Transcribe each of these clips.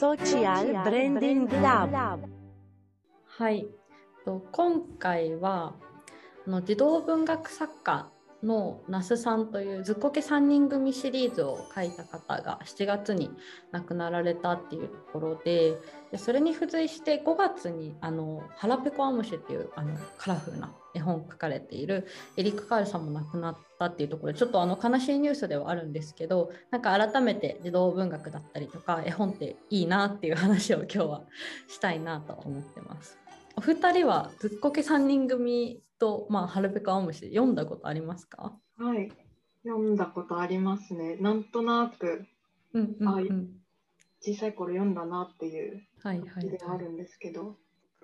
Social Branding Lab はい、と今回はあの児童文学作家の那須さんというずっこけ3人組シリーズを書いた方が7月に亡くなられたっていうところででそれに付随して5月にあの「腹ペコアムシ」っていうあのカラフルな絵本書かれているエリック・カールさんも亡くなったっていうところでちょっとあの悲しいニュースではあるんですけどなんか改めて児童文学だったりとか絵本っていいなっていう話を今日はしたいなと思ってます。お二人はずっこけ3人組と、まあ、ハルペカオムシ読んだことありますか？はい、読んだことありますね。なんとなくうんうんはいうん。小さい頃読んだなっていうはいはい感じではあるんですけど、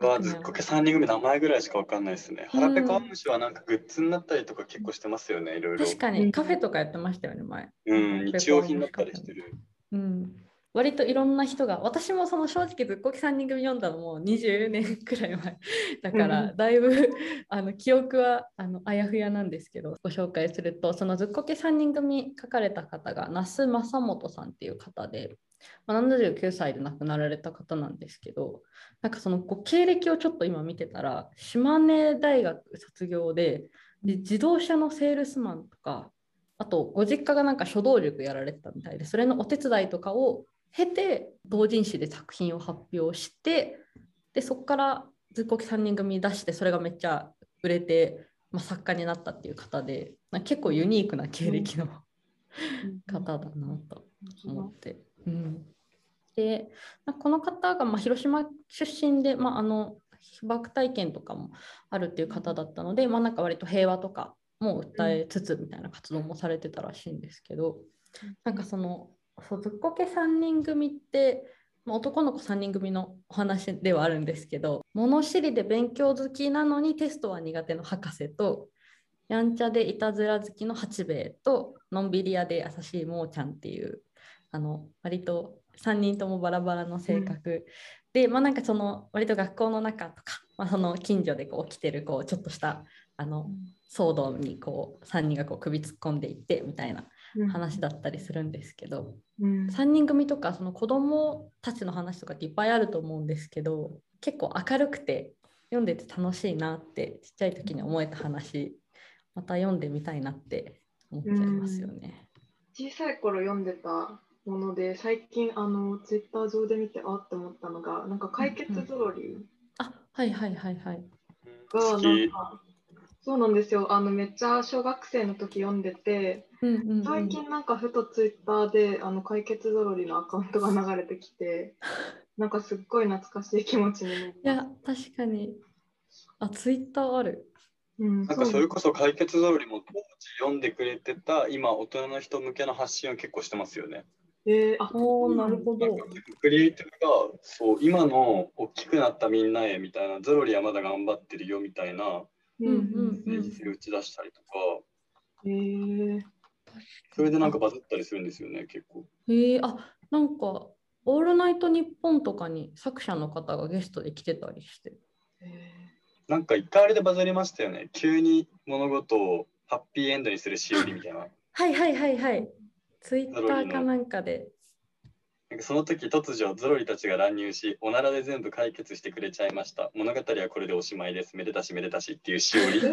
僕はずっこけ3人組名前ぐらいしかわかんないですね。うん腹ペコアムシはなんかグッズになったりとか結構してますよね、いろいろ。確かにカフェとかやってましたよね、前。うん、日用品だったりしてる。うん。割といろんな人が、私もその正直ずっこけ3人組読んだのも20年くらい前。だから、うだいぶあの記憶はあのあやふやなんですけど、ご紹介すると、そのずっこけ3人組書かれた方が、那須正元さんっていう方で、まあ、79歳で亡くなられた方なんですけど、なんかそのこう経歴をちょっと今見てたら、島根大学卒業で、で自動車のセールスマンとか、あとご実家がなんか書道塾やられてたみたいで、それのお手伝いとかを経て、同人誌で作品を発表して、でそこからずっこけ3人組出して、それがめっちゃ売れて、まあ、作家になったっていう方で、結構ユニークな経歴の方だなと思って。うん、でまあこの方がまあ広島出身で、まあ、あの被爆体験とかもあるっていう方だったので、まあ、なんか割と平和とかも訴えつつみたいな活動もされてたらしいんですけど、なんかそのそうずっこけ3人組って、男の子3人組のお話ではあるんですけど物知りで勉強好きなのにテストは苦手の博士とやんちゃでいたずら好きの八兵衛とのんびり屋で優しいもーちゃんっていうあの割と3人ともバラバラの性格、でまあなんかその割と学校の中とか、まあ、その近所でこう起きてるこうちょっとしたあの騒動にこう3人がこう首突っ込んでいってみたいな話だったりするんですけど、うん3人組とかその子供たちの話とかっていっぱいあると思うんですけど結構明るくて読んでて楽しいなってちっちゃい時に思えた話また読んでみたいなって思っちゃいますよね。小さい頃読んでたもので最近あのツイッター上で見てあって思ったのがなんか解決ゾロリあはいはいはいはい。がな好きん。かそうなんですよ。あのめっちゃ小学生の時読んでてうんうんうん。最近なんかふとツイッターであの解決ゾロリのアカウントが流れてきて なんかすっごい懐かしい気持ちになりいや確かに。あツイッターある。うん、なんかそれこそ解決ぞろりも当時読んでくれてた今大人の人向けの発信を結構してますよね。えー、あおーなるほど。なんか結構クリエイティブがそう今の大きくなったみんなへみたいなゾロリはまだ頑張ってるよみたいなうんうんメッセージ性を打ち出したりとか、うん、えー、それでなんかバズったりするんですよね結構。へえあなんか「オールナイトニッポン」とかに作者の方がゲストで来てたりして。えなんか一回あれでバズりましたよね。急に物事をハッピーエンドにするしおりみたいな。はいはいはいはい。ツイッターかなんかで。なんかその時突如ゾロリたちが乱入し、おならで全部解決してくれちゃいました。物語はこれでおしまいです。めでたしめでたしっていうしおり が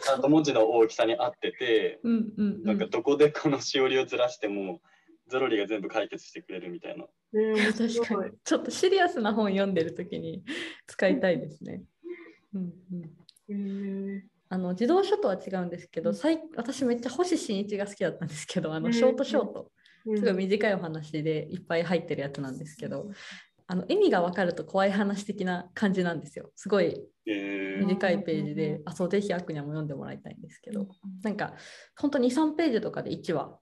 ちゃんと文字の大きさに合ってて、うんうん、うん。なんかどこでこのしおりをずらしてもゾロリが全部解決してくれるみたいな。確かに。ちょっとシリアスな本読んでる時に使いたいですね。うんうん。えーあの児童書とは違うんですけど、最私めっちゃ星新一が好きだったんですけど、あうんのショートショート、うんすごい短いお話でいっぱい入ってるやつなんですけど、あの意味が分かると怖い話的な感じなんですよ。すごいえー、短いページで、あそうぜひアクニャも読んでもらいたいんですけど、なんか本当に3ページとかで1話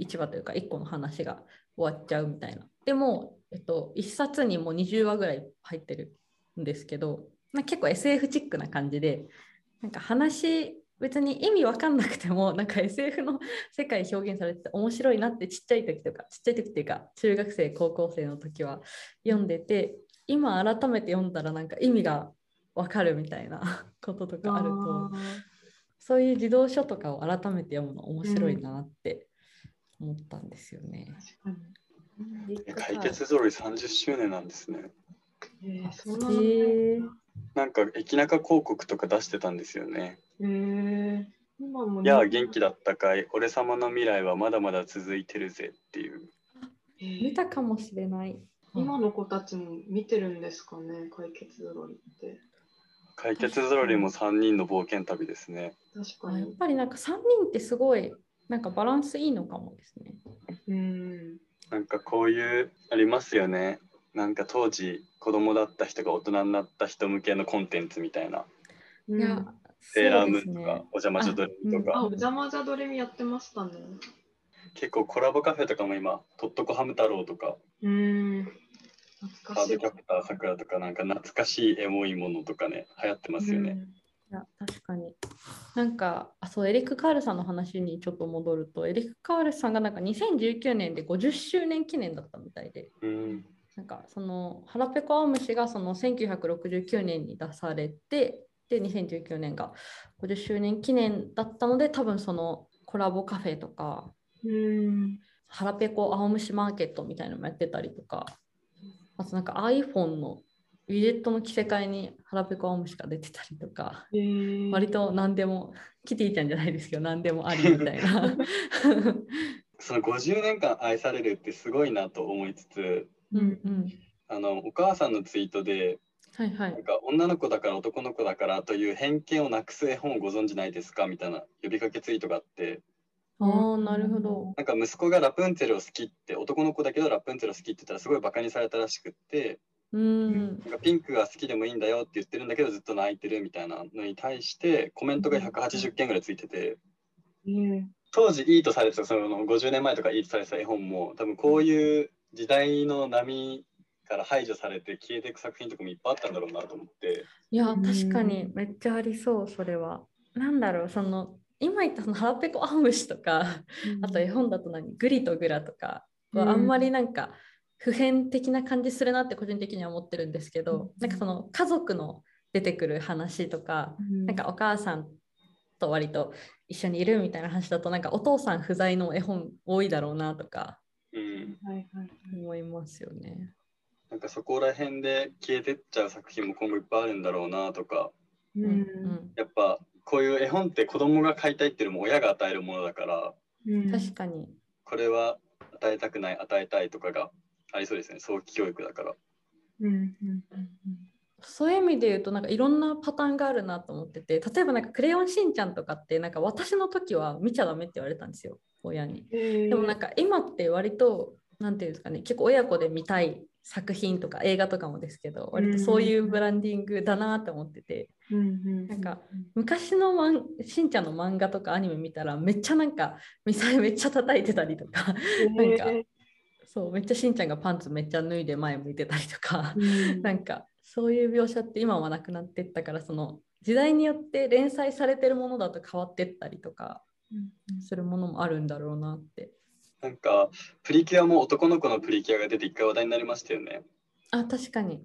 1話というか1個の話が終わっちゃうみたいな。でも、えっと、1冊にもう20話ぐらい入ってるんですけどなんか結構 SF チックな感じでなんか話別に意味わかんなくても なんか SF の世界表現されてて面白いなってちっちゃい時とかちっちゃい時っていうか中学生高校生の時は読んでて今改めて読んだらなんか意味がわかるみたいな こととかあるとあそういう児童書とかを改めて読むの面白いなって思ったんですよね。ー確かに解決ぞろい30周年なんですね。えー、そんへなんか駅中広告とか出してたんですよね。えー、今もいやあ元気だったかい俺様の未来はまだまだ続いてるぜっていう。えー見たかもしれない。今の子たちも見てるんですかね、解決ぞろりって。解決ぞろりも3人の冒険旅ですね。確かに。あやっぱりなんか3人ってすごいなんかバランスいいのかもですね。うん。なんかこういうありますよね。なんか当時子供だった人が大人になった人向けのコンテンツみたいな。うんいや、セーラームーンとか、お邪魔女ドレミとあ、かお、邪魔じゃドレミやってましたね。結構コラボカフェとかも今、とっとこハム太郎とか、うん。懐かしいカードキ。ャプターさくらとか、なんか懐かしいエモいものとかね、流行ってますよね。いや確かに。なんかあそうエリック・カールさんの話にちょっと戻るとエリック・カールさんがなんか2019年で50周年記念だったみたいでうん。かその腹ペコアオムシがその1969年に出されてで2019年が50周年記念だったので多分そのコラボカフェとかうん。腹ペコ青虫マーケットみたいなのもやってたりとかあとなんか iPhone のウィジェットの着せ替えに腹ペコ青虫が出てたりとかえー、割と何でもキティちゃんじゃないですけど何でもありみたいな その50年間愛されるってすごいなと思いつつ、うんうん。あのお母さんのツイートで、はいはい。なんか女の子だから男の子だからという偏見をなくす絵本をご存知ないですかみたいな呼びかけツイートがあって、ああなるほど。なんか息子がラプンツェルを好きって、男の子だけどラプンツェルを好きって言ったらすごいバカにされたらしくって、うん。なんかピンクが好きでもいいんだよって言ってるんだけどずっと泣いてるみたいなのに対してコメントが180件ぐらいついてて。うん。当時いいとされてたその50年前とかいいとされてた絵本も多分こういう時代の波から排除されて消えていく作品とかもいっぱいあったんだろうなと思って。いやうん。確かに。めっちゃありそうそれは。なんだろうその今言ったその腹ペコアオムシとかあと絵本だと何グリとグラとかはあんまりなんか普遍的な感じするなって個人的には思ってるんですけど、うん。なんかその家族の出てくる話とか、なんかお母さんと割と一緒にいるみたいな話だとなんかお父さん不在の絵本多いだろうなとかうんはいはいはい。思いますよね。なんかそこら辺で消えてっちゃう作品も今後いっぱいあるんだろうなとか。ううんん。やっぱこういう絵本って子供が買いたいっていうのも親が与えるものだから。うん。確かに。これは与えたくない与えたいとかがありそうですね。早期教育だから。うんうんそういう意味で言うとなんかいろんなパターンがあるなと思ってて例えばなんか「クレヨンしんちゃん」とかってなんか私の時は見ちゃダメって言われたんですよ親に。ででもなんか今って割と何て言うんですかね結構親子で見たい作品とか映画とかもですけど割とそういうブランディングだなって思っててなんか昔のマンしんちゃんの漫画とかアニメ見たらめっちゃなんかミサイ めっちゃ叩いてたりとかなんかそうめっちゃしんちゃんがパンツめっちゃ脱いで前向いてたりとかなんかそういう描写って今はなくなってったからその時代によって連載されてるものだと変わってったりとかするものもあるんだろうなって。なんかプリキュアも男の子のプリキュアが出て一回話題になりましたよね。あ確かに。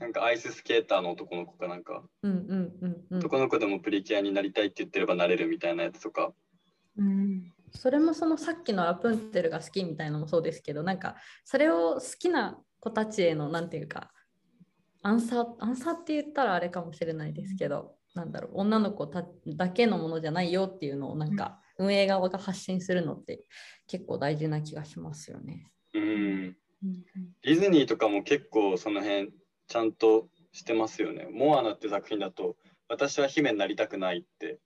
なんかアイススケーターの男の子かなんか、うんうんうんうん。男の子でもプリキュアになりたいって言ってればなれるみたいなやつとか。それもそのさっきのラプンツェルが好きみたいなのもそうですけどなんかそれを好きな子たちへのなんていうかアンサーアンサーって言ったらあれかもしれないですけど、なんだろう女の子ただけのものじゃないよっていうのをなんか運営側が発信するのって結構大事な気がしますよね。うん。ディズニーとかも結構その辺ちゃんとしてますよね。モアナって作品だと私は姫になりたくないって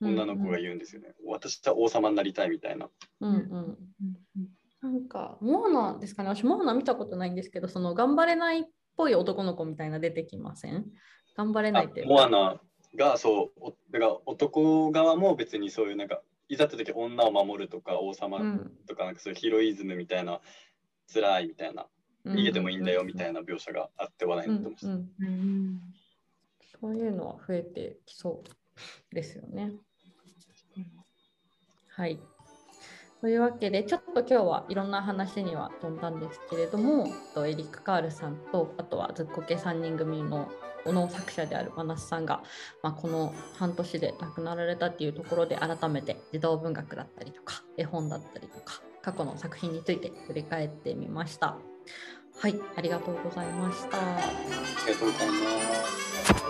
女の子が言うんですよね。私は王様になりたいみたいな。うんうんなんかモアナですかね私モアナ見たことないんですけどその頑張れないっぽい男の子みたいな出てきません？頑張れないあってモアナがそうおだから男側も別にそういうなんかいざって時女を守るとか王様うんとかなんかそういうヒロイズムみたいな辛いみたいな逃げてもいいんだよみたいな描写があって話題になってました。うんうんそういうのは増えてきそうですよね。はい。というわけで、ちょっと今日はいろんな話には飛んだんですけれども、とエリック・カールさんと、あとはずっこけ3人組のの作者であるマナスさんが、まあ、この半年で亡くなられたっていうところで改めて児童文学だったりとか絵本だったりとか過去の作品について振り返ってみました。はい、ありがとうございました。ありがとうございます。